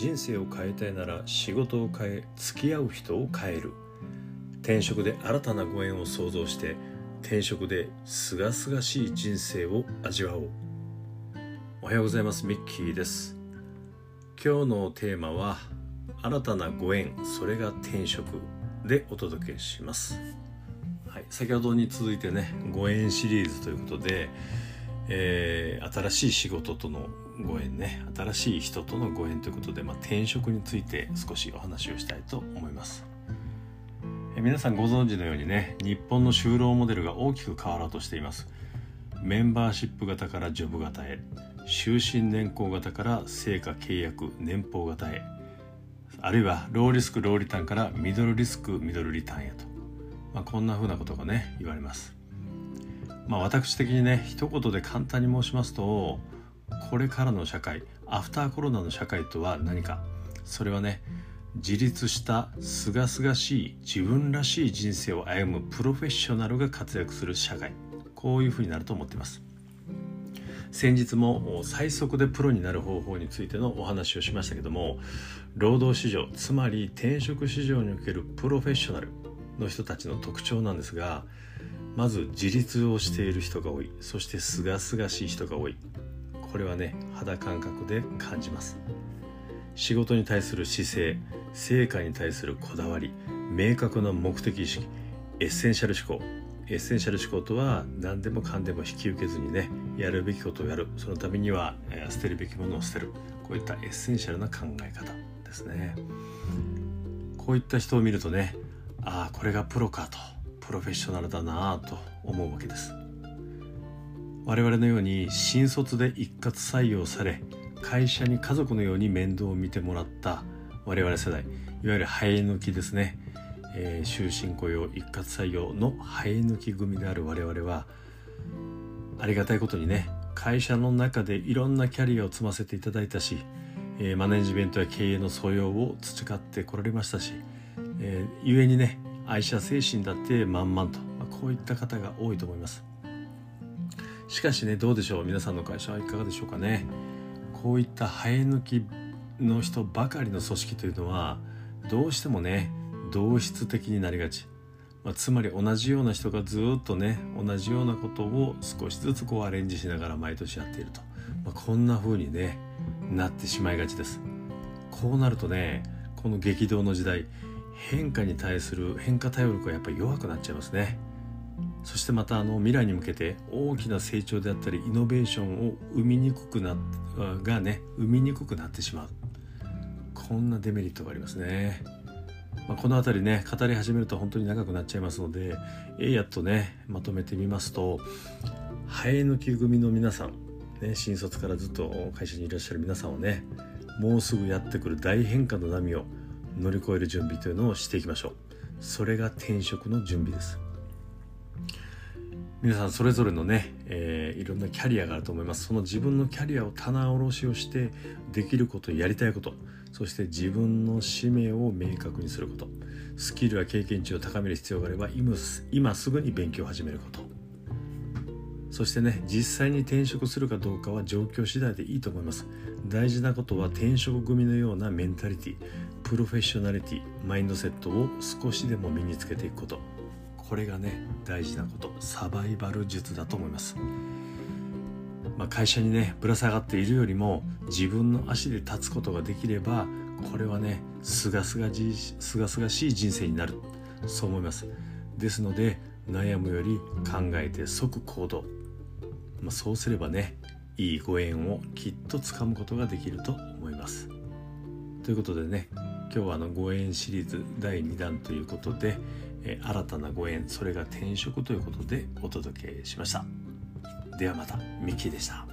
人生を変えたいなら仕事を変え付き合う人を変える。転職で新たなご縁を創造して転職で清々しい人生を味わおう。おはようございます。ミッキーです。今日のテーマは新たなご縁それが転職でお届けします。はい、先ほどに続いてねご縁シリーズということで、えー、新しい仕事とのご縁ね。新しい人とのご縁ということで、まあ、転職について少しお話をしたいと思います、えー、皆さんご存知のようにね日本の就労モデルが大きく変わろうとしています。メンバーシップ型からジョブ型へ終身年功型から成果契約年俸型へあるいはローリスクローリターンからミドルリスクミドルリターンへと。まあ、こんな風なことがね言われます。まあ、私的にね一言で簡単に申しますとこれからの社会アフターコロナの社会とは何か。それはね自立したすがすがしい自分らしい人生を歩むプロフェッショナルが活躍する社会。こういうふうになると思っています。先日も最速でプロになる方法についてのお話をしましたけども労働市場つまり転職市場におけるプロフェッショナルの人たちの特徴なんですがまず自立をしている人が多い。そしてすがすがしい人が多い。これはね肌感覚で感じます。仕事に対する姿勢成果に対するこだわり明確な目的意識エッセンシャル思考。エッセンシャル思考とは何でもかんでも引き受けずにねやるべきことをやる。そのためには捨てるべきものを捨てる。こういったエッセンシャルな考え方ですね。こういった人を見るとねああこれがプロかと。プロフェッショナルだなと思うわけです。我々のように新卒で一括採用され会社に家族のように面倒を見てもらった我々世代いわゆる生え抜きですね、えー、終身雇用一括採用の生え抜き組である我々はありがたいことにね会社の中でいろんなキャリアを積ませていただいたし、えー、マネジメントや経営の素養を培ってこられましたしえー、故にね愛社精神だって満々と、まあ、こういった方が多いと思います。しかしねどうでしょう？皆さんの会社はいかがでしょうかね？こういった生え抜きの人ばかりの組織というのはどうしてもね同質的になりがち、まあ、つまり同じような人がずっとね同じようなことを少しずつこうアレンジしながら毎年やっていると、まあ、こんな風にねなってしまいがちです。こうなるとねこの激動の時代変化に対する変化対応力がやっぱり弱くなっちゃいますね。そしてまたあの未来に向けて大きな成長であったりイノベーションを生みにくくなっがね生みにくくなってしまう。こんなデメリットがありますね、まあ、この辺りね語り始めると本当に長くなっちゃいますのでえやっとねまとめてみますと生え抜き組の皆さん、ね、新卒からずっと会社にいらっしゃる皆さんをねもうすぐやってくる大変化の波を乗り越える準備というのをしていきましょう。それが転職の準備です。皆さんそれぞれのね、えー、いろんなキャリアがあると思います。その自分のキャリアを棚卸しをしてできることやりたいこと。そして自分の使命を明確にすること。スキルや経験値を高める必要があれば今今すぐに勉強を始めること。そしてね実際に転職するかどうかは状況次第でいいと思います。大事なことは転職組のようなメンタリティプロフェッショナリティマインドセットを少しでも身につけていくこと。これがね大事なこと。サバイバル術だと思います、まあ、会社にねぶら下がっているよりも自分の足で立つことができればこれはねすがすがじすがすがしい人生になる。そう思います。ですので悩むより考えて即行動、まあ、そうすればねいいご縁をきっとつかむことができると思います。ということでね今日はあのご縁シリーズ第2弾ということで、え新たなご縁それが転職ということでお届けしました。ではまたミッキーでした。